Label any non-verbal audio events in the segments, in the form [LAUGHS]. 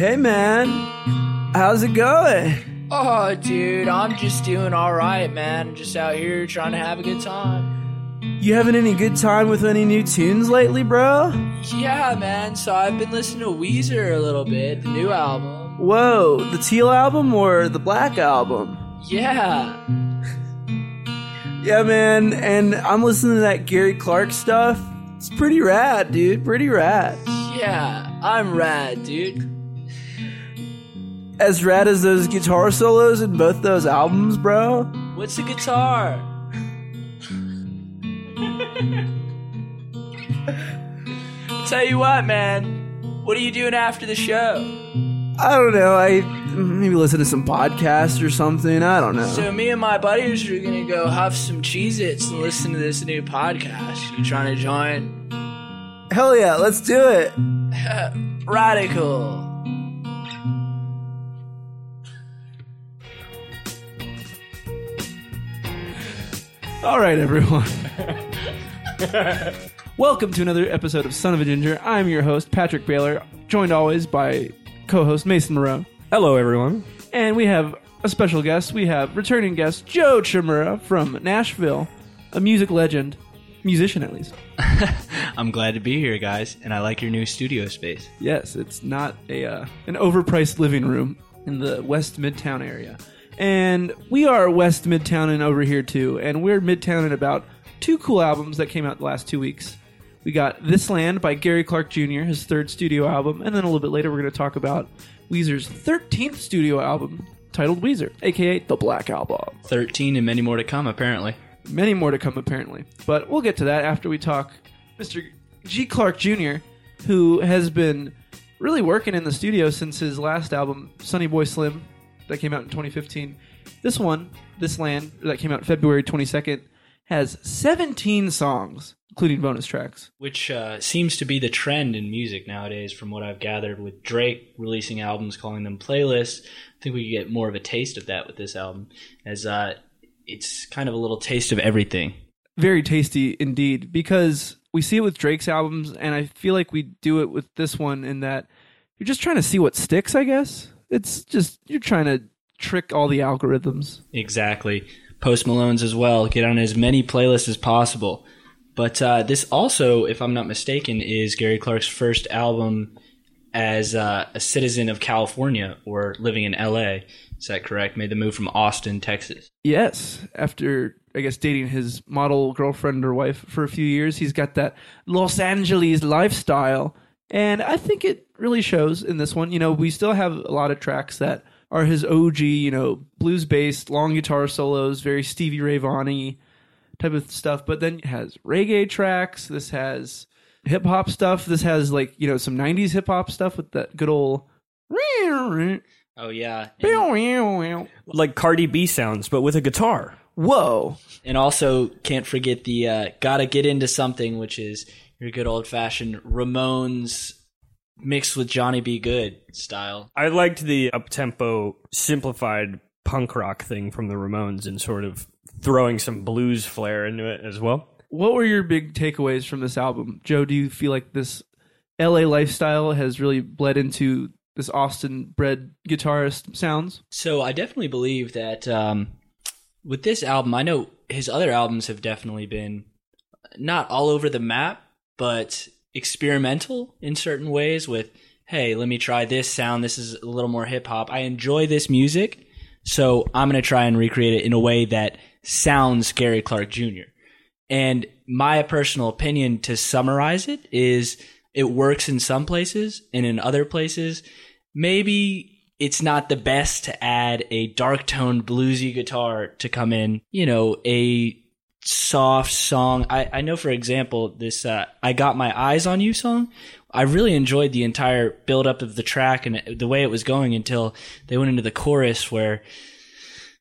Hey, man. How's it going? Oh, dude, I'm just doing all right, man. Just out here trying to have a good time. You having any good time with any new tunes lately, bro? Yeah, man. So I've been listening to Weezer a little bit, the new album. Whoa, the Teal album or the Black album? Yeah. [LAUGHS] Yeah, man, and I'm listening to that Gary Clark stuff. It's pretty rad, dude. Pretty rad. Yeah, I'm rad, dude. As rad as those guitar solos in both those albums, bro. What's the guitar? [LAUGHS] Tell you what, man. What are you doing after the show? I don't know. I maybe listen to some podcasts or something. I don't know. So me and my buddies are gonna go huff some Cheez-Its and listen to this new podcast. You trying to join? Hell yeah, let's do it. [LAUGHS] Radical. All right, everyone. [LAUGHS] Welcome to another episode of Son of a Ginger. I'm your host, Patrick Baylor, joined always by co host Mason Moreau. Hello, everyone. And we have a special guest. We have returning guest Joe Chimura from Nashville, a music legend, musician at least. [LAUGHS] I'm glad to be here, guys, and I like your new studio space. Yes, it's not a uh, an overpriced living room in the West Midtown area. And we are West Midtown and over here too. And we're Midtown in about two cool albums that came out the last two weeks. We got This Land by Gary Clark Jr., his third studio album, and then a little bit later we're going to talk about Weezer's 13th studio album titled Weezer, aka The Black Album. 13 and many more to come, apparently. Many more to come, apparently. But we'll get to that after we talk Mr. G. Clark Jr., who has been really working in the studio since his last album, Sonny Boy Slim, that came out in 2015. This one, This Land, that came out February 22nd, has 17 songs, including bonus tracks. Which uh, seems to be the trend in music nowadays, from what I've gathered, with Drake releasing albums, calling them playlists. I think we could get more of a taste of that with this album, as uh, it's kind of a little taste of everything. Very tasty indeed, because we see it with Drake's albums, and I feel like we do it with this one in that you're just trying to see what sticks, I guess. It's just, you're trying to trick all the algorithms. Exactly. Post Malone's as well. Get on as many playlists as possible. But uh, this also, if I'm not mistaken, is Gary Clark's first album as uh, a citizen of California or living in LA. Is that correct? Made the move from Austin, Texas. Yes, after I guess dating his model girlfriend or wife for a few years, he's got that Los Angeles lifestyle, and I think it really shows in this one. You know, we still have a lot of tracks that are his OG, you know, blues based, long guitar solos, very Stevie Ray Vaughan type of stuff. But then it has reggae tracks. This has hip hop stuff. This has like you know some '90s hip hop stuff with that good old. Oh yeah, and, Like Cardi B sounds, but with a guitar. Whoa! and also can't forget the uh, "Gotta Get Into Something," which is your good old fashioned Ramones mixed with Johnny B. Goode style. I liked the up tempo, simplified punk rock thing from the Ramones and sort of throwing some blues flair into it as well. What were your big takeaways from this album, Joe? Do you feel like this LA lifestyle has really bled into this Austin bred guitarist sounds? So I definitely believe that um, with this album, I know his other albums have definitely been not all over the map, but experimental in certain ways. With hey, let me try this sound. This is a little more hip hop. I enjoy this music, so I'm gonna try and recreate it in a way that sounds Gary Clark Jr. And my personal opinion to summarize it is it works in some places and in other places maybe it's not the best to add a dark toned bluesy guitar to come in, you know, a soft song. I, I know, for example, this uh, I Got My Eyes on You song. I really enjoyed the entire build up of the track and the way it was going until they went into the chorus where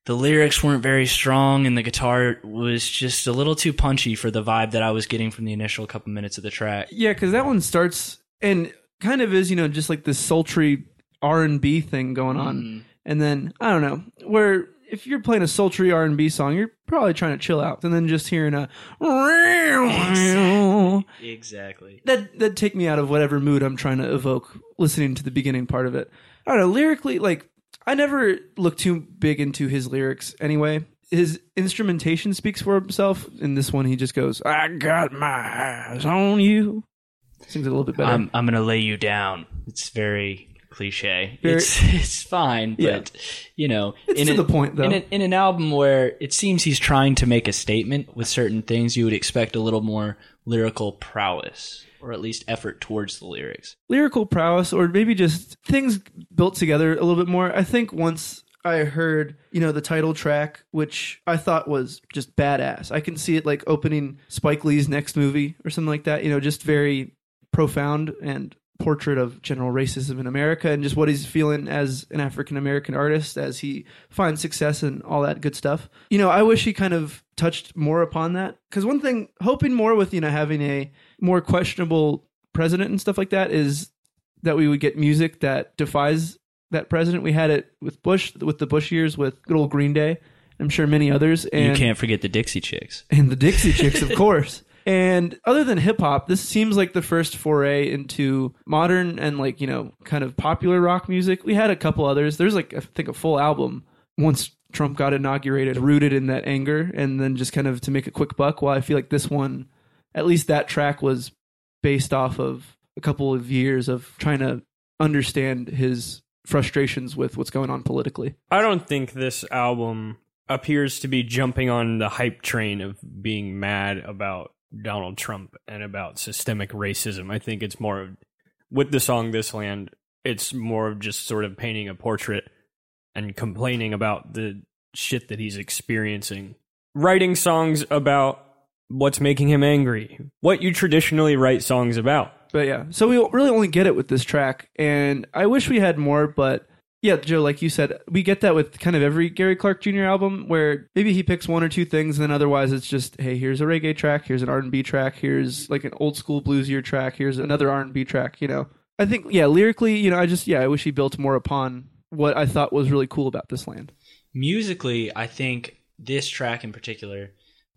the lyrics weren't very strong and the guitar was just a little too punchy for the vibe that I was getting from the initial couple minutes of the track. Yeah, because that one starts and kind of is you know just like this sultry R and B thing going on, and then I don't know where if you're playing a sultry R and B song, you're probably trying to chill out, and then just hearing a Exactly. that that take me out of whatever mood I'm trying to evoke listening to the beginning part of it. I don't know, lyrically, like I never look too big into his lyrics anyway. His instrumentation speaks for himself. In this one, he just goes, "I got my eyes on you." Sings a little bit better. I'm I'm gonna lay you down. It's very cliche. Very- it's [LAUGHS] it's fine, but Yeah. you know, It's in to a- the point, though. In, a, in an album where it seems he's trying to make a statement with certain things, you would expect a little more lyrical prowess, or at least effort towards the lyrics. lyrical prowess or maybe just things built together a little bit more. I think once I heard, you know, the title track, which I thought was just badass. I can see it like opening Spike Lee's next movie or something like that, you know, just very profound and portrait of general racism in America and just what he's feeling as an African American artist as he finds success and all that good stuff. You know, I wish he kind of touched more upon that cuz one thing hoping more with, you know, having a more questionable president and stuff like that is that we would get music that defies that president. We had it with Bush, with the Bush years, with good old Green Day. I'm sure many others, and you can't forget the Dixie Chicks. and the Dixie Chicks, of course. And other than hip hop, this seems like the first foray into modern and like you know kind of popular rock music. We had a couple others. There's like I think a full album once Trump got inaugurated, rooted in that anger, and then just kind of to make a quick buck. While I feel like this one, at least that track was based off of a couple of years of trying to understand his frustrations with what's going on politically. I don't think this album appears to be jumping on the hype train of being mad about Donald Trump and about systemic racism. I think it's more of, with the song This Land, it's more of just sort of painting a portrait and complaining about the shit that he's experiencing. Writing songs about what's making him angry. What you traditionally write songs about. But yeah, so we really only get it with this track, and I wish we had more. But yeah, Joe, like you said, we get that with kind of every Gary Clark Jr. album, where maybe he picks one or two things, and then otherwise it's just, hey, here's a reggae track, here's an R and B track, here's like an old school bluesier track, here's another R and B track. You know, I think yeah, lyrically, you know, I just yeah, I wish he built more upon what I thought was really cool about this land. Musically, I think this track in particular,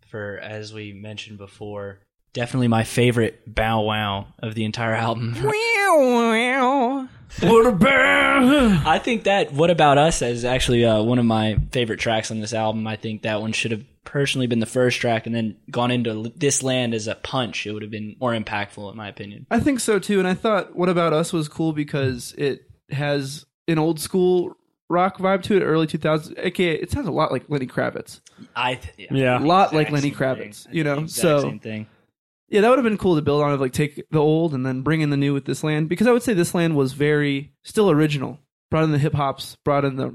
for as we mentioned before, definitely my favorite bow wow of the entire album. [LAUGHS] What about? I think that "What About Us" is actually uh, one of my favorite tracks on this album. I think that one should have personally been the first track, and then gone into "This Land" as a punch. It would have been more impactful, in my opinion. I think so too, and I thought "What About Us" was cool because it has an old school rock vibe to it, early 2000s. AKA, it sounds a lot like Lenny Kravitz. I th- Yeah. A lot like Lenny Kravitz, thing. you know? The exact So- same thing. Yeah, that would have been cool to build on of like take the old and then bring in the new with this land because I would say this land was very still original. Brought in the hip hops, brought in the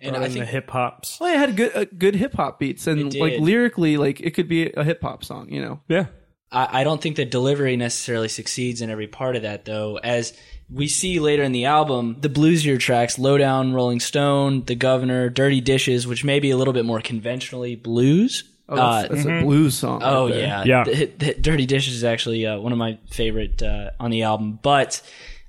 And Or I in the think hip hops. Well, it had good uh, good hip hop beats and like lyrically, like it could be a hip hop song, you know. Yeah. I, I don't think the delivery necessarily succeeds in every part of that, though. As we see later in the album, the bluesier tracks, Lowdown, Rolling Stone, The Governor, Dirty Dishes, which may be a little bit more conventionally blues. Oh, that's, Uh, that's a blues song. Oh right yeah, Yeah. The, the Dirty Dishes is actually uh, one of my favorite uh, on the album. But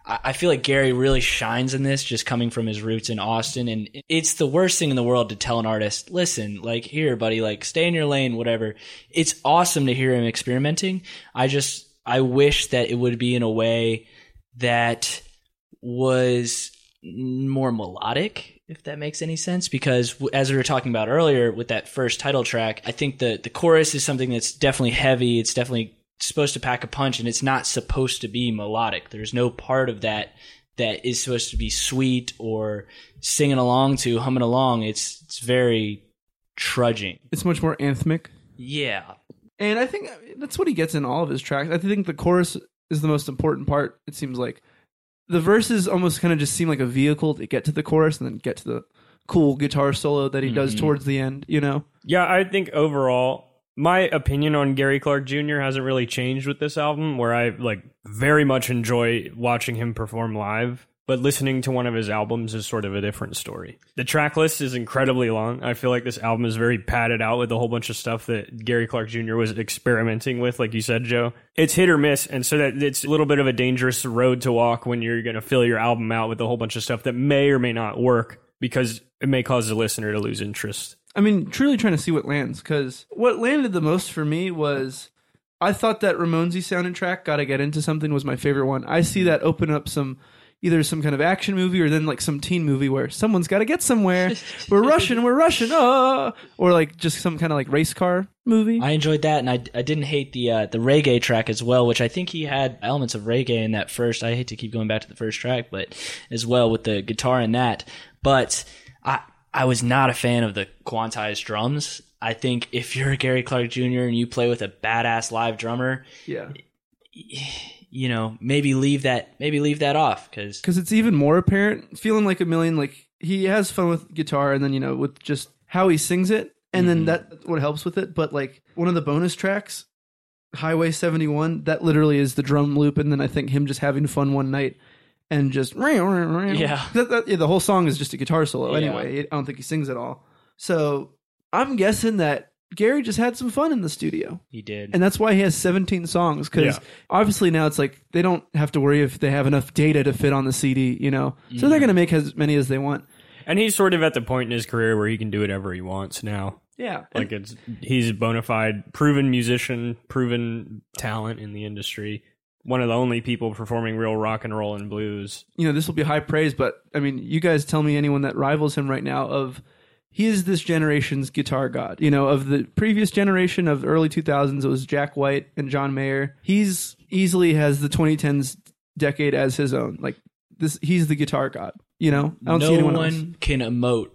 I, I feel like Gary really shines in this, just coming from his roots in Austin. And it's the worst thing in the world to tell an artist, "Listen, like here, buddy, like stay in your lane, whatever." It's awesome to hear him experimenting. I just I wish that it would be in a way that was more melodic if that makes any sense because as we were talking about earlier with that first title track i think the the chorus is something that's definitely heavy it's definitely supposed to pack a punch and it's not supposed to be melodic there's no part of that that is supposed to be sweet or singing along to humming along it's it's very trudging It's much more anthemic. yeah And I think uh, that's what he gets in all of his tracks. I think the chorus is the most important part, it seems like. The verses almost kind of just seem like a vehicle to get to the chorus and then get to the cool guitar solo that he does Mhm. towards the end, you know? Yeah, I think overall, my opinion on Gary Clark Jr. hasn't really changed with this album, where I like very much enjoy watching him perform live. But listening to one of his albums is sort of a different story. The track list is incredibly long. I feel like this album is very padded out with a whole bunch of stuff that Gary Clark Jr. was experimenting with, like you said, Joe. It's hit or miss, and so that it's a little bit of a dangerous road to walk when you're going to fill your album out with a whole bunch of stuff that may or may not work because it may cause the listener to lose interest. I mean, truly trying to see what lands because what landed the most for me was I thought that Ramonesy sounding track "Gotta Get Into Something" was my favorite one. I see that open up some either some kind of action movie or then like some teen movie where someone's got to get somewhere. we're rushing, we're rushing, ah, or like just some kind of like race car movie. I enjoyed that, and I, I didn't hate the uh, the reggae track as well, which I think he had elements of reggae in that first. I hate to keep going back to the first track, but as well with the guitar in that. But I I was not a fan of the quantized drums. I think if you're a Gary Clark Jr. and you play with a badass live drummer, yeah, you know maybe leave that maybe leave that off because because it's even more apparent. Feeling like a million, like he has fun with guitar, and then you know with just how he sings it, and then mm-hmm. that what helps with it. But like one of the bonus tracks, Highway seventy one, that literally is the drum loop, and then I think him just having fun one night. And just [LAUGHS] Yeah. that, that, yeah, the whole song is just a guitar solo Yeah. anyway. I don't think he sings at all. So I'm guessing that Gary just had some fun in the studio. he did. And that's why he has 17 songs because Yeah. obviously now it's like they don't have to worry if they have enough data to fit on the CD, you know. So they're going to make as many as they want. And he's sort of at the point in his career where he can do whatever he wants now. Yeah. Like it's he's a bona fide proven musician, proven talent in the industry. One of the only people performing real rock and roll and blues. you know, this will be high praise, but I mean, you guys tell me anyone that rivals him right now of he is this generation's guitar god. You know, of the previous generation of early 2000s, it was Jack White and John Mayer. He's easily has the 2010s decade as his own. Like this, he's the guitar god. You know, I don't no see anyone one else. can emote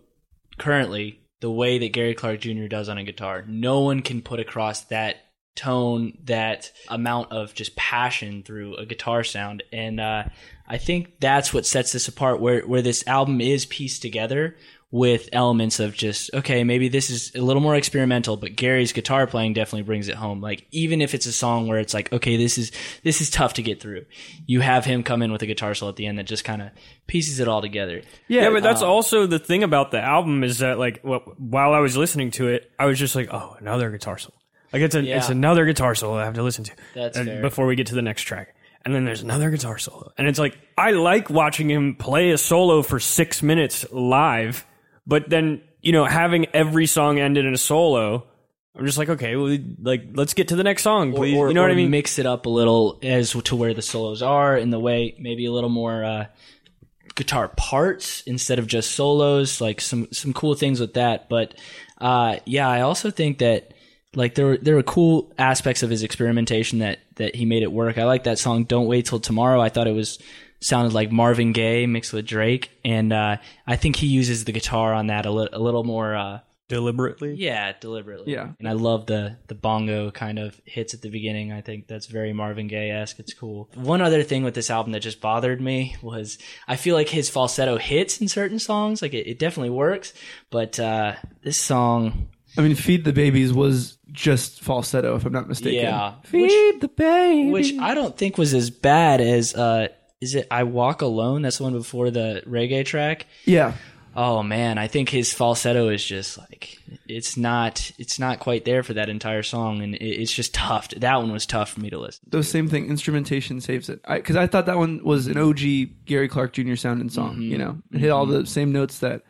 currently the way that Gary Clark Jr. does on a guitar. No one can put across that tone, that amount of just passion through a guitar sound. And uh, I think that's what sets this apart, where where this album is pieced together with elements of just okay, maybe this is a little more experimental, but Gary's guitar playing definitely brings it home. Like even if it's a song where it's like, okay, this is this is tough to get through, you have him come in with a guitar solo at the end that just kind of pieces it all together. Yeah, but that's um, also the thing about the album is that like wh- while I was listening to it, I was just like, oh, another guitar solo. Like it's a it's another guitar solo I have to listen to. That's and fair. before we get to the next track. And then there's another guitar solo. And it's like I like watching him play a solo for 6 minutes live, but then, you know, having every song ended in a solo, I'm just like, okay, well, like let's get to the next song, please. Or, you know what I mean? Mix it up a little as to where the solos are in the way, maybe a little more uh, guitar parts instead of just solos. Like some some cool things with that. But uh, yeah, I also think that like there were there were cool aspects of his experimentation that that he made it work. I like that song "Don't Wait Till Tomorrow." I thought it was sounded like Marvin Gaye mixed with Drake, and uh, I think he uses the guitar on that a, li- a little more. Uh, Deliberately. yeah, deliberately. Yeah. and I love the the bongo kind of hits at the beginning. I think that's very Marvin Gaye esque. It's cool. One other thing with this album that just bothered me was I feel like his falsetto hits in certain songs. Like it, it definitely works, but uh, this song, I mean, Feed the Babies was just falsetto, if I'm not mistaken. Yeah. Feed the baby. which I don't think was as bad as uh, is it I Walk Alone? That's the one before the reggae track. yeah. Oh man, I think his falsetto is just like it's not it's not quite there for that entire song, and it, it's just tough. That one was tough for me to listen. Those same thing, instrumentation saves it. Because I, thought that one was an OG Gary Clark Jr. sounding song. Mm-hmm. You know, it hit all mm-hmm. the same notes that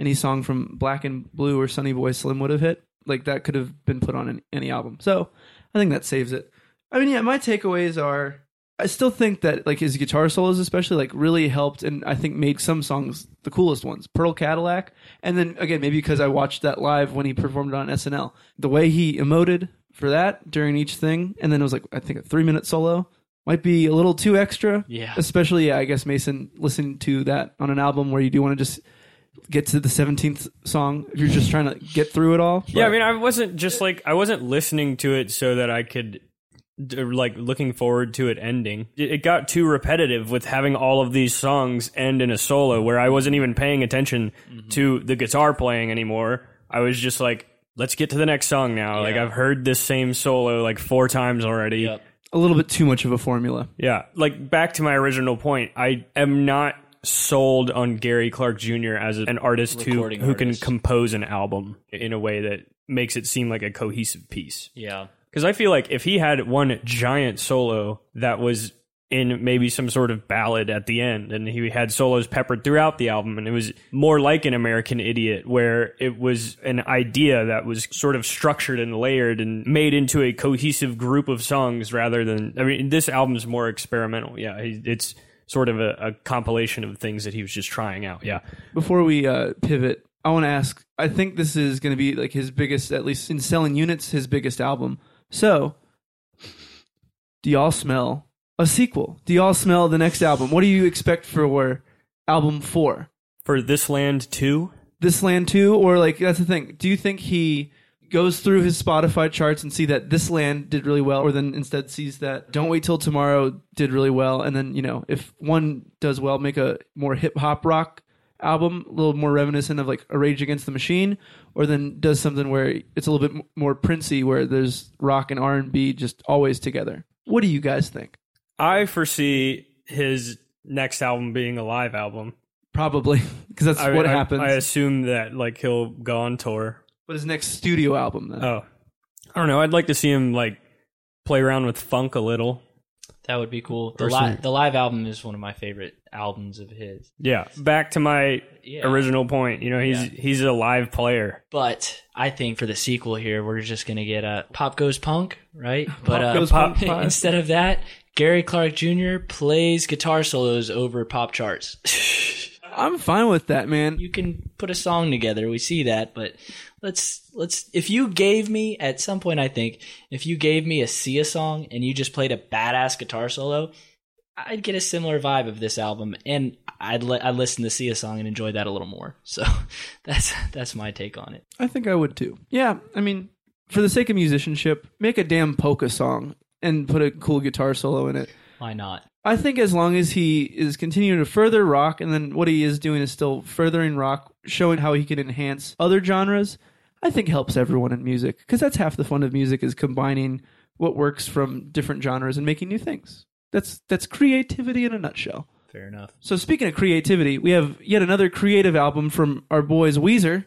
any song from Blak and Blu or Sonny Boy Slim would have hit. Like that could have been put on any, any album. So I think that saves it. I mean, yeah, my takeaways are I still think that like his guitar solos especially like really helped and I think made some songs the coolest ones. Pearl Cadillac and then again maybe because I watched that live when he performed it on SNL. The way he emoted for that during each thing and then it was like I think a 3 minute solo might be a little too extra. Yeah. Especially yeah, I guess Mason listening to that on an album where you do want to just get to the 17th song if you're just trying to get through it all. Yeah, I mean, I wasn't just like I wasn't listening to it so that I could d- like looking forward to it ending. It, it got too repetitive with having all of these songs end in a solo where I wasn't even paying attention mm-hmm. to the guitar playing anymore. I was just like, let's get to the next song now. Like I've heard this same solo like four times already. Yep. a little bit too much of a formula. Yeah, like back to my original point, I am not sold on Gary Clark Jr. as an artist who Recording who can artist. compose an album in a way that makes it seem like a cohesive piece. Yeah. Because I feel like if he had one giant solo that was in maybe some sort of ballad at the end, and he had solos peppered throughout the album, and it was more like an American Idiot, where it was an idea that was sort of structured and layered and made into a cohesive group of songs rather than. I mean, this album's more experimental. Yeah, it's sort of a, a compilation of things that he was just trying out. Yeah. Before we uh, pivot, I want to ask. I think this is going to be like his biggest, at least in selling units, his biggest album. So, do y'all smell a sequel? Do y'all smell the next album? What do you expect for album four? For This Land 2? This Land 2? Or, like, that's the thing. Do you think he goes through his Spotify charts and see that This Land did really well, or then instead sees that Don't Wait Till Tomorrow did really well, and then, you know, if one does well, make a more hip hop rock album, a little more reminiscent of like a Rage Against the Machine, or then does something where it's a little bit more Princey, where there's rock and R and B just always together. What do you guys think? I foresee his next album being a live album. Probably [LAUGHS] because that's I, what I- happens. I assume that like he'll go on tour. but his next studio album, then. Oh, I don't know. I'd like to see him like play around with funk a little. That would be cool. The, li- the live album is one of my favorite albums of his. Yeah. Back to my Yeah. original point. You know, he's Yeah. he's a live player. But I think for the sequel here, we're just gonna get a Pop Goes Punk, right? [LAUGHS] But uh, Goes Pop- Punk [LAUGHS] instead of that, Gary Clark Jr. plays guitar solos over pop charts. [LAUGHS] I'm fine with that, man. you can put a song together. We see that, but let's let's. If you gave me at some point, I think if you gave me a Sia song and you just played a badass guitar solo, I'd get a similar vibe of this album, and I'd li- I'd listen to Sia song and enjoy that a little more. [LAUGHS] So that's that's my take on it. I think I would too. Yeah, I mean, for the sake of musicianship, make a damn polka song and put a cool guitar solo in it. Why not? I think as long as he is continuing to further rock, and then what he is doing is still furthering rock, showing how he can enhance other genres, I think helps everyone in music because that's half the fun of music is combining what works from different genres and making new things. That's that's creativity in a nutshell. Fair enough. So speaking of creativity, we have yet another creative album from our boys Weezer,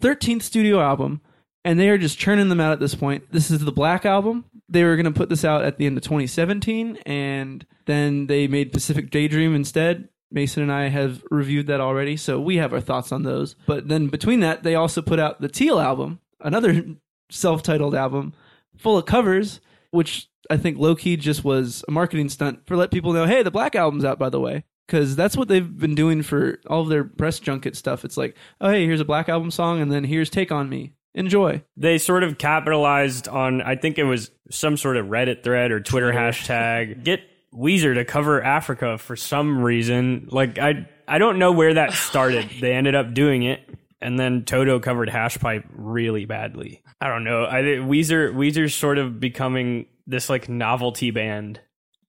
13th studio album, and they are just churning them out at this point. This is the Black album. They were going to put this out at the end of 2017 and then they made Pacific Daydream instead. Mason and I have reviewed that already, so we have our thoughts on those. But then between that, they also put out the Teal album, another [LAUGHS] self-titled album full of covers, which I think low key just was a marketing stunt for let people know, hey, the Black album's out by the way, because that's what they've been doing for all of their press junket stuff. It's like, oh hey, here's a Black album song, and then here's Take on Me. Enjoy. They sort of capitalized on I think it was some sort of Reddit thread or Twitter hashtag. Get Weezer to cover Africa for some reason. Like I I don't know where that started. [SIGHS] they ended up doing it. And then Toto covered Hash Pipe really badly. I don't know. I Weezer Weezer's sort of becoming this like novelty band.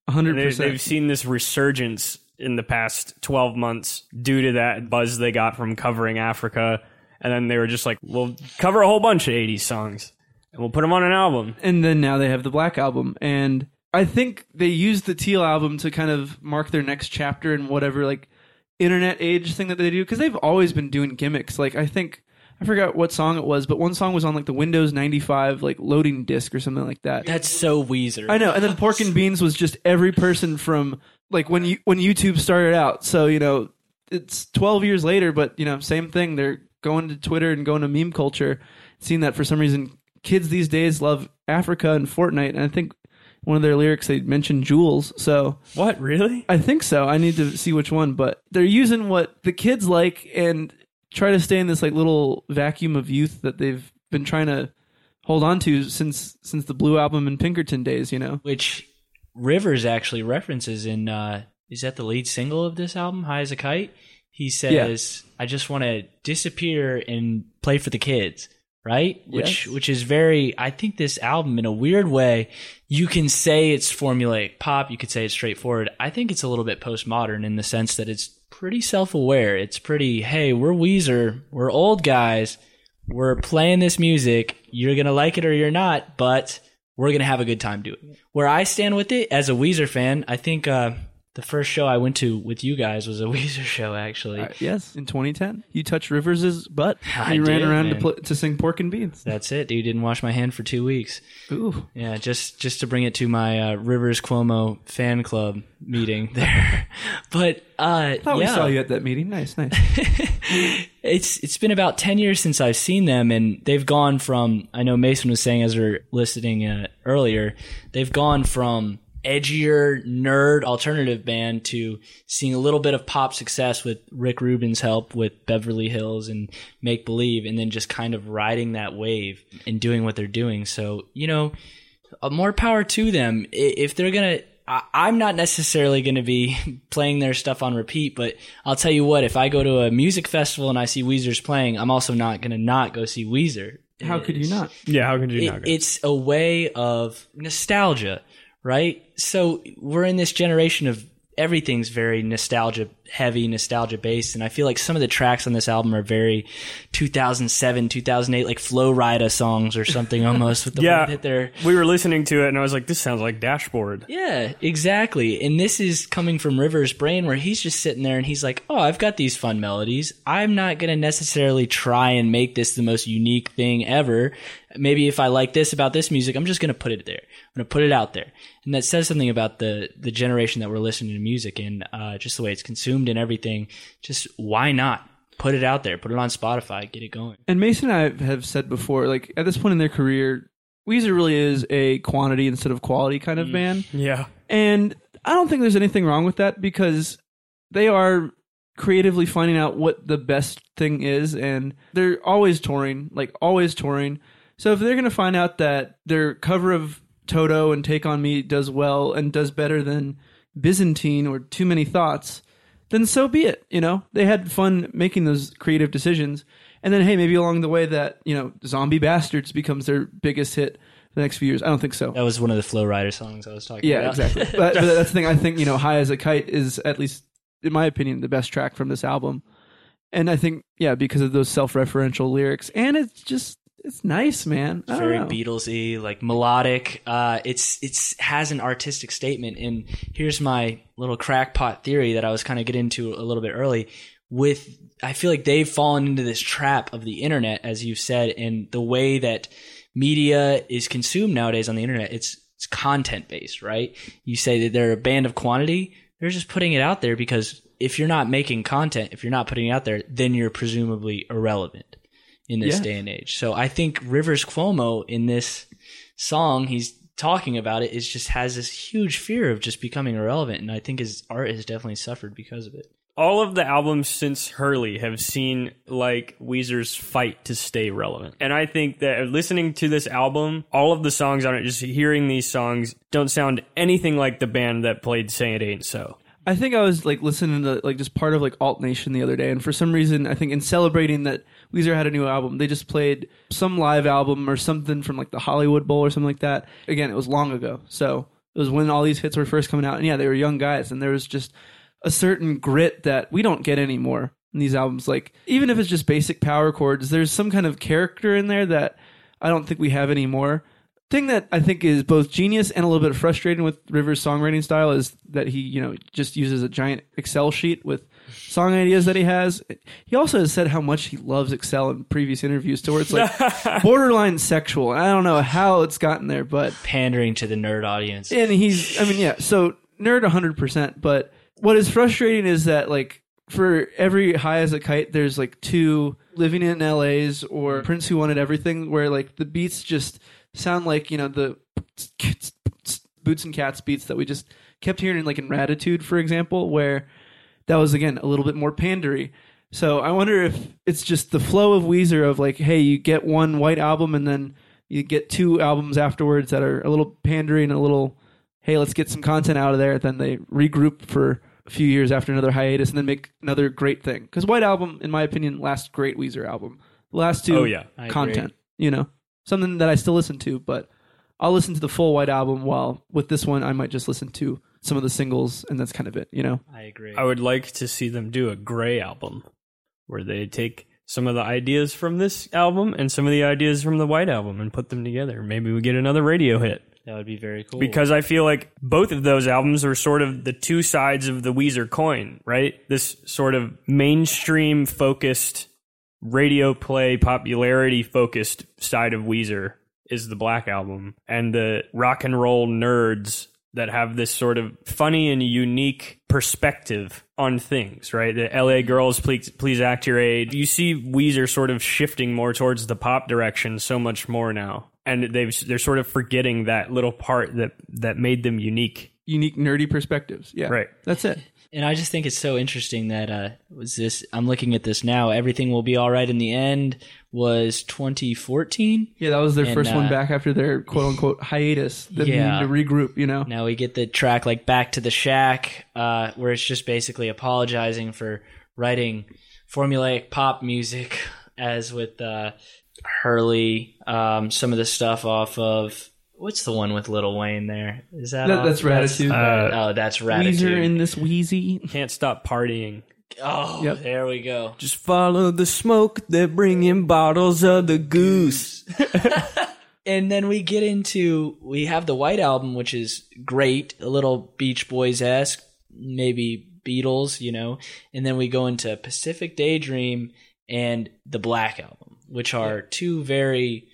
hundred percent. they've seen this resurgence in the past 12 months due to that buzz they got from covering Africa. And then they were just like, we'll cover a whole bunch of 80s songs and we'll put them on an album. and then now they have the Black album, and I think they used the Teal album to kind of mark their next chapter in whatever like internet age thing that they do because they've always been doing gimmicks. Like I think I forgot what song it was, but one song was on like the Windows ninety five like loading disc or something like that. That's so Weezer. I know, and then Pork and Beans was just every person from like when you when YouTube started out. So you know, it's twelve years later, but you know, same thing. They're going to Twitter and going to meme culture, seeing that for some reason kids these days love Africa and Fortnite, and I think one of their lyrics they mentioned jewels. So What, really? I think so. I need to see which one, but they're using what the kids like and try to stay in this like little vacuum of youth that they've been trying to hold on to since since the Blue album and Pinkerton days. You know. which Rivers actually references in uh is that the lead single of this album, High as a Kite? He says, I just want to disappear and play for the kids, right? Which which is very I think this album in a weird way, you can say it's formulaic pop, you could say it's straightforward. I think it's a little bit postmodern in the sense that it's pretty self-aware. It's pretty, hey, we're Weezer, we're old guys, we're playing this music, you're going to like it or you're not, but we're gonna have a good time doing it. Where I stand with it as a Weezer fan, I think uh, the first show I went to with you guys was a [LAUGHS] Weezer show. Actually, Uh, yes, in 2010, you touched Rivers's butt. I he ran did, around to pl- to sing Pork and Beans. that's it. Dude didn't wash my hand for two weeks. Ooh, Yeah, just just to bring it to my uh, Rivers Cuomo fan club meeting [LAUGHS] there. but uh, thought we saw you at that meeting. Nice, nice. [LAUGHS] it's it's been about 10 years since I've seen them and they've gone from I know Mason was saying as we are listening uh, earlier they've gone from edgier nerd alternative band to seeing a little bit of pop success with Rick Rubin's help with Beverly Hills and Make Believe, and then just kind of riding that wave and doing what they're doing. So, you know, uh, more power to them. If they're going to, I'm not necessarily going to be [LAUGHS] playing their stuff on repeat, but I'll tell you what, if I go to a music festival and I see Weezer's playing, I'm also not going to not go see Weezer. How could you not? Yeah, how could you It- not? go? it's a way of nostalgia, right? So we're in this generation of everything's very nostalgia heavy, nostalgia based, and I feel like some of the tracks on this album are very 2007, 2008, like Flo Rida songs or something [LAUGHS] almost. With the yeah, that they're we were listening to it, and I was like, "This sounds like Dashboard." yeah, exactly. And this is coming from River's brain where he's just sitting there and he's like, oh, I've got these fun melodies. I'm not going to necessarily try and make this the most unique thing ever. Maybe if I like this about this music, I'm just going to put it there. I'm going to put it out there. And that says something about the, the generation that we're listening to music and uh, just the way it's consumed and everything. Just why not? Put it out there. Put it on Spotify. Get it going. And Mason and I have said before, like at this point in their career, Weezer really is a quantity instead of quality kind of mm. band. Yeah, And I don't think there's anything wrong with that because they are creatively finding out what the best thing is and they're always touring, like always touring. So if they're going to find out that their cover of Toto and Take on Me does well and does better than Byzantine or Too Many Thoughts, then so be it, you know? They had fun making those creative decisions. And then hey, maybe along the way that, you know, Zombie Bastards becomes their biggest hit the next few years. I don't think so. That was one of the Flo Rida songs I was talking Yeah, about. Yeah, exactly. [LAUGHS] but, but that's the thing. I think you know, "High as a Kite" is at least, in my opinion, the best track from this album. And I think, yeah, because of those self-referential lyrics, and it's just, it's nice, man. I very. Beatlesy, like melodic. Uh, it's it's has an artistic statement. And here's my little crackpot theory that I was kind of getting into a little bit early. With I feel like they've fallen into this trap of the internet, as you said, and the way that media is consumed nowadays on the internet. It's it's content based, right? You say that they're a band of quantity. They're just putting it out there because if you're not making content, if you're not putting it out there, then you're presumably irrelevant in this Yeah. day and age. So I think Rivers Cuomo in this song, he's talking about it, is just has this huge fear of just becoming irrelevant, and I think his art has definitely suffered because of it. all of the albums since Hurley have seen like Weezer's fight to stay relevant. And I think that listening to this album, all of the songs on it, just hearing these songs don't sound anything like the band that played Say It Ain't So. I think I was like listening to like just part of like Alt Nation the other day, and for some reason, I think in celebrating that Weezer had a new album, they just played some live album or something from like the Hollywood Bowl or something like that. Again, it was long ago, so it was when all these hits were first coming out, and yeah, they were young guys, and there was just a certain grit that we don't get anymore in these albums. Like even if it's just basic power chords, there's some kind of character in there that I don't think we have anymore. Thing that I think is both genius and a little bit frustrating with Rivers' songwriting style is that he, you know, just uses a giant Excel sheet with song ideas that he has. He also has said how much he loves Excel in previous interviews to where it's like [LAUGHS] borderline sexual. I don't know how it's gotten there, but Pandering to the nerd audience. and he's i mean yeah so nerd 100% but what is frustrating is that like for every high as a kite there's like two living in la's or prince who wanted everything where like the beats just sound like you know the boots and cats beats that we just kept hearing in like in raditude for example where that was again a little bit more pandery. So i wonder if it's just the flow of weezer of like hey you get one white album and then you get two albums afterwards that are a little pandery and a little hey let's get some content out of there. Then they regroup for a few years after another hiatus and then make another great thing. Because white album in my opinion last great weezer album. The last two Oh, yeah. Content you know? Something that i still listen to but i'll listen to the full white album while with this one i might just listen to some of the singles and that's kind of it you know I agree. I would like to see them do a gray album where they take some of the ideas from this album and some of the ideas from the white album and put them together. Maybe we get another radio hit. that would be very cool. Because I feel like both of those albums are sort of the two sides of the Weezer coin, right? This sort of mainstream focused, radio play, popularity focused side of Weezer is the Black Album. And the rock and roll nerds that have this sort of funny and unique perspective on things, right? The LA girls, please, please act your age. You see Weezer sort of shifting more towards the pop direction so much more now. And they've, they're sort of forgetting that little part that, that made them unique unique nerdy perspectives. Yeah, Right. That's it. And I just think it's so interesting that uh was this I'm looking at this now. Everything will be all right in the end was 2014. Yeah, that was their And, first one uh, back after their quote unquote [LAUGHS] hiatus. Them Yeah. to regroup. You know. Now we get the track like Back to the Shack uh where it's just basically apologizing for writing formulaic pop music [LAUGHS] as with uh Hurley um some of the stuff off of What's the one with Little Wayne there? Is that That- off- that's Raditude. Uh, oh, that's Weezer in this Wheezy. Can't stop partying. oh, Yep. there we go. Just follow the smoke. They're bringing bottles of the goose. [LAUGHS] and then we get into we have the White Album, which is great, a little Beach Boys esque, maybe Beatles, you know. And then we go into Pacific Daydream and the Black Album, which are two very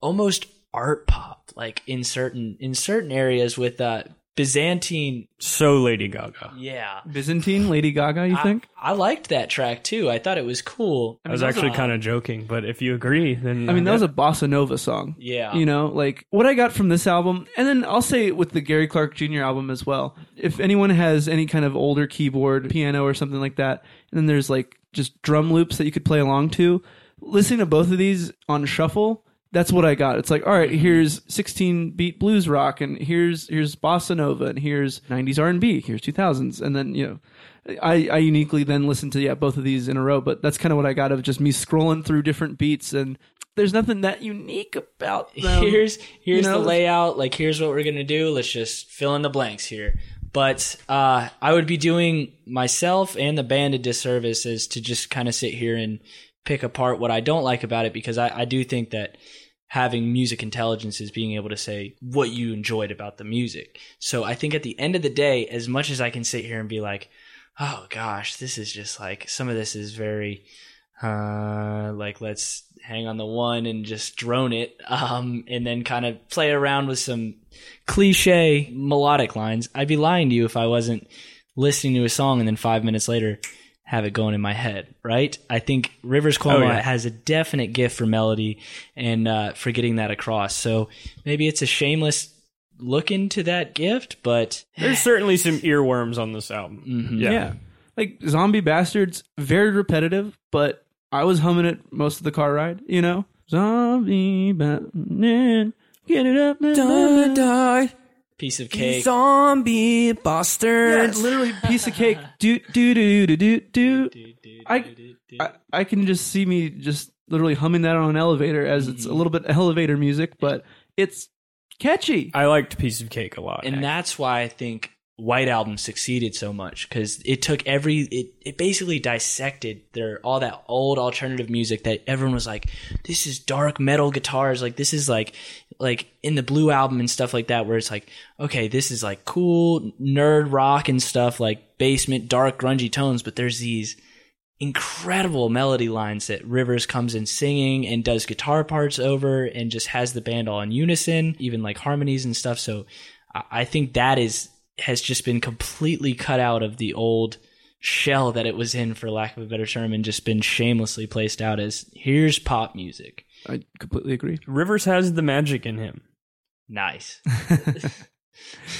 almost art pop, like in certain in certain areas with uh Byzantine. So Lady Gaga. Yeah, Byzantine, Lady Gaga. You I, think? I liked that track too. I thought it was cool. I was actually kind of joking, but if you agree, then I mean, that was a bossa nova song. Yeah. You know, like what I got from this album, and then I'll say with the Gary Clark Jr. album as well. If anyone has any kind of older keyboard, piano, or something like that, and then there's like just drum loops that you could play along to, listening to both of these on shuffle, that's what I got. It's like, all right, here's 16 beat blues rock, and here's here's bossa nova, and here's 90s R&B, here's 2000s, and then you know. I, I uniquely then listen to yeah both of these in a row, but that's kind of what I got of just me scrolling through different beats, and there's nothing that unique about [LAUGHS] them. here's here's know, the layout like here's what we're gonna do let's just fill in the blanks here but uh, i would be doing myself and the band a disservice is to just kind of sit here and pick apart what i don't like about it because I, I do think that having music intelligence is being able to say what you enjoyed about the music. So i think at the end of the day as much as i can sit here and be like oh gosh this is just like some of this is very uh like let's hang on the one and just drone it [LAUGHS] um and then kind of play around with some cliche melodic lines i'd be lying to you if i wasn't listening to a song and then five minutes later have it going in my head right i think rivers cuomo Oh, yeah. has a definite gift for melody and uh for getting that across so maybe it's a shameless look into that gift but There's certainly some earworms on this album. Mhm. Yeah. Yeah. Like Zombie Bastards, very repetitive, but I was humming it most of the car ride, you know? Zombie Batman, get it up. Die, die, piece of cake zombie Yeah, bastards. literally piece of cake. [LAUGHS] Do do do do do do. I, I I can just see me just literally humming that on an elevator as it's a mm-hmm. little bit elevator music, but it's catchy. I liked Piece of Cake a lot. and that's why I think White Album succeeded so much because it took every it, it basically dissected their all that old alternative music that everyone was like this is dark metal guitars like this is like like in the Blue album and stuff like that where it's like okay this is like cool nerd rock and stuff like basement dark grungy tones but there's these incredible melody lines that Rivers comes in singing and does guitar parts over and just has the band all in unison, even like harmonies and stuff. So I think that is has just been completely cut out of the old shell that it was in for lack of a better term and just been shamelessly placed out as here's pop music. I completely agree. Rivers has the magic in him. Nice. [LAUGHS]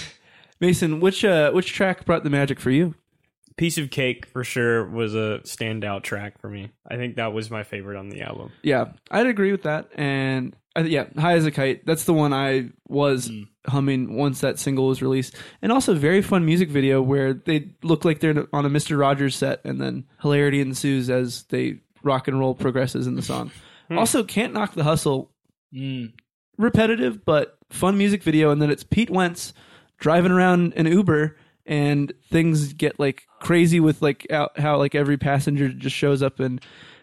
[LAUGHS] Mason, which uh which track brought the magic for you? Piece of Cake for sure was a standout track for me. I think that was my favorite on the album. Yeah, I'd agree with that. And uh, yeah, High as a Kite. That's the one I was humming once that single was released. And also, very fun music video where they look like they're on a Mister Rogers set, and then hilarity ensues as they rock and roll progresses in the song. [LAUGHS] Also, can't knock the hustle. Mm. Repetitive but fun music video, and then it's Pete Wentz driving around an Uber. And things get like crazy with like how, how like every passenger just shows up and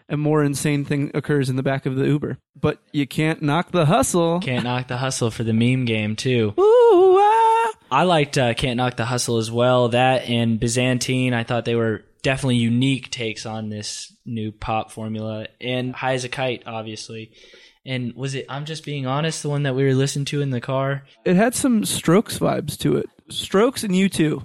a more insane thing occurs in the back of the Uber. But you can't knock the hustle. Can't knock the hustle for the meme game too. Ooh, ah. I liked uh, Can't Knock the Hustle as well. That and Byzantine, I thought they were definitely unique takes on this new pop formula. And High as a Kite, obviously. And was it I'm Just Being Honest, the one that we were listening to in the car? It had some Strokes vibes to it. Strokes and U2.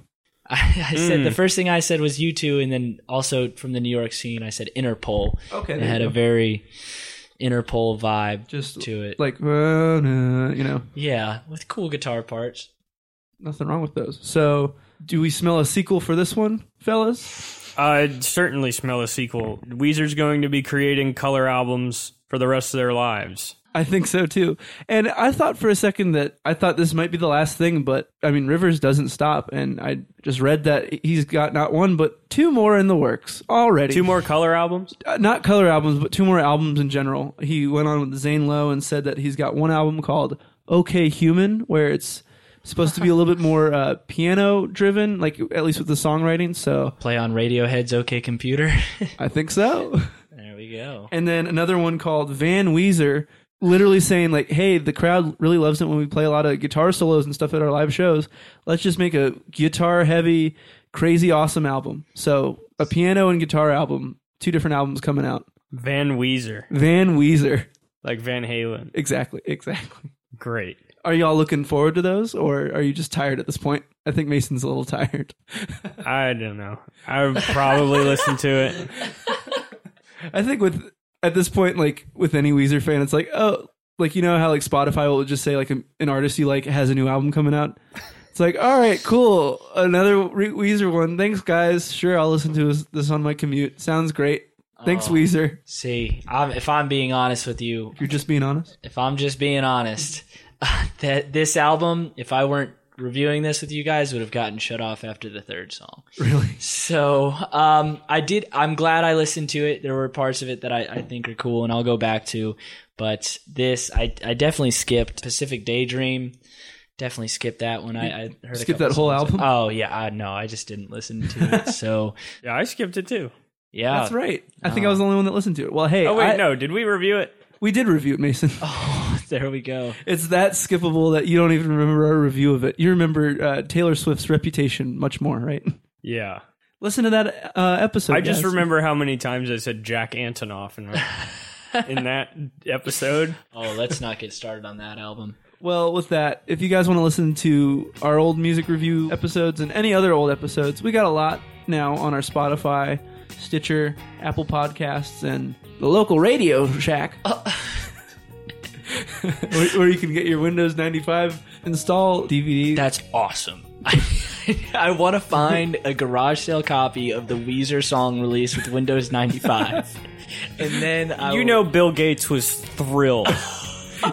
I, I said the first thing I said was U2, and then also from the New York scene, I said Interpol. Okay, It had a go. very Interpol vibe Just to it. like uh, uh, you know. yeah, with cool guitar parts. nothing wrong with those. So, do we smell a sequel for this one, fellas? I'd certainly smell a sequel. Weezer's going to be creating color albums for the rest of their lives. I think so too. And I thought for a second that I thought this might be the last thing, but I mean, Rivers doesn't stop. And I just read that he's got not one, but two more in the works already. Two more color albums? Uh, not color albums, but two more albums in general. He went on with Zane Lowe and said that he's got one album called OK Human, where it's supposed to be a little bit more uh, piano driven, like at least with the songwriting. So Play on Radiohead's OK Computer. I think so. [LAUGHS] there we go. And then another one called Van Weezer, literally saying like, "Hey, the crowd really loves it when we play a lot of guitar solos and stuff at our live shows. Let's just make a guitar heavy, crazy awesome album." So a piano and guitar album, two different albums coming out. Van Weezer. Van Weezer, Like Van Halen. exactly, exactly. Great. Are y'all looking forward to those, or are you just tired at this point? I think Mason's a little tired. [LAUGHS] I don't know. I would probably listen to it. [LAUGHS] I think with at this point, like with any Weezer fan, it's like, oh, like you know how like Spotify will just say like an, an artist you like has a new album coming out. It's like, all right, cool, another Re- Weezer one. Thanks, guys. Sure, I'll listen to this, this on my commute. Sounds great. Thanks, Oh. Weezer. See, I'm, if I'm being honest with you, You're just being honest. if I'm just being honest, [LAUGHS] that this album, if I weren't reviewing this with you guys, would have gotten shut off after the third song. Really? So um, I did. I'm glad I listened to it. There were parts of it that I, I think are cool, and I'll go back to. But this, I, I definitely skipped Pacific Daydream. Definitely skipped that one. I, I heard a Skip that whole songs. album? Oh yeah, I, no, I just didn't listen to it. [LAUGHS] So Yeah, I skipped it too. yeah, That's right. I think I was the only one that listened to it. Well, hey, Oh wait, I- no. Did we review it? We did review it, Mason. [LAUGHS] Oh, there we go. It's that skippable that you don't even remember our review of it. You remember uh, Taylor Swift's reputation much more, right? Yeah. Listen to that uh, episode. I just guys. remember how many times I said Jack Antonoff in, [LAUGHS] in that episode. Oh, let's not get started on that album. Well, with that, if you guys want to listen to our old music review episodes and any other old episodes, we got a lot now on our Spotify, Stitcher, Apple Podcasts, and the local Radio Shack, uh, [LAUGHS] where, where you can get your Windows 95 install DVD. That's awesome. [LAUGHS] I want to find a garage sale copy of the Weezer song release with Windows 95. [LAUGHS] And then I You will- know, Bill Gates was thrilled.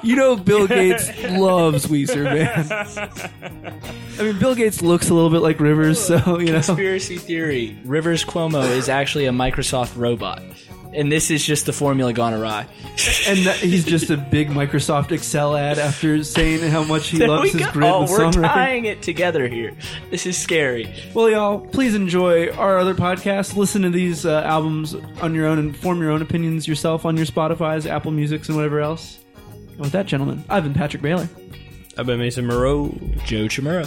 you know, Bill Gates loves Weezer, man. I mean, Bill Gates looks a little bit like Rivers, so you know. conspiracy theory. Rivers Cuomo is actually a Microsoft robot. And this is just the formula gone awry. And that he's just a big Microsoft Excel ad after saying how much he There loves his go. grid Oh, with we're songwriting. tying it together here. This is scary. Well, y'all, please enjoy our other podcasts. Listen to these uh, albums on your own and form your own opinions yourself on your Spotify's, Apple Musics, and whatever else. And with that, gentlemen, I've been Patrick Bailey. I've been Mason Moreau. Joe Chimura.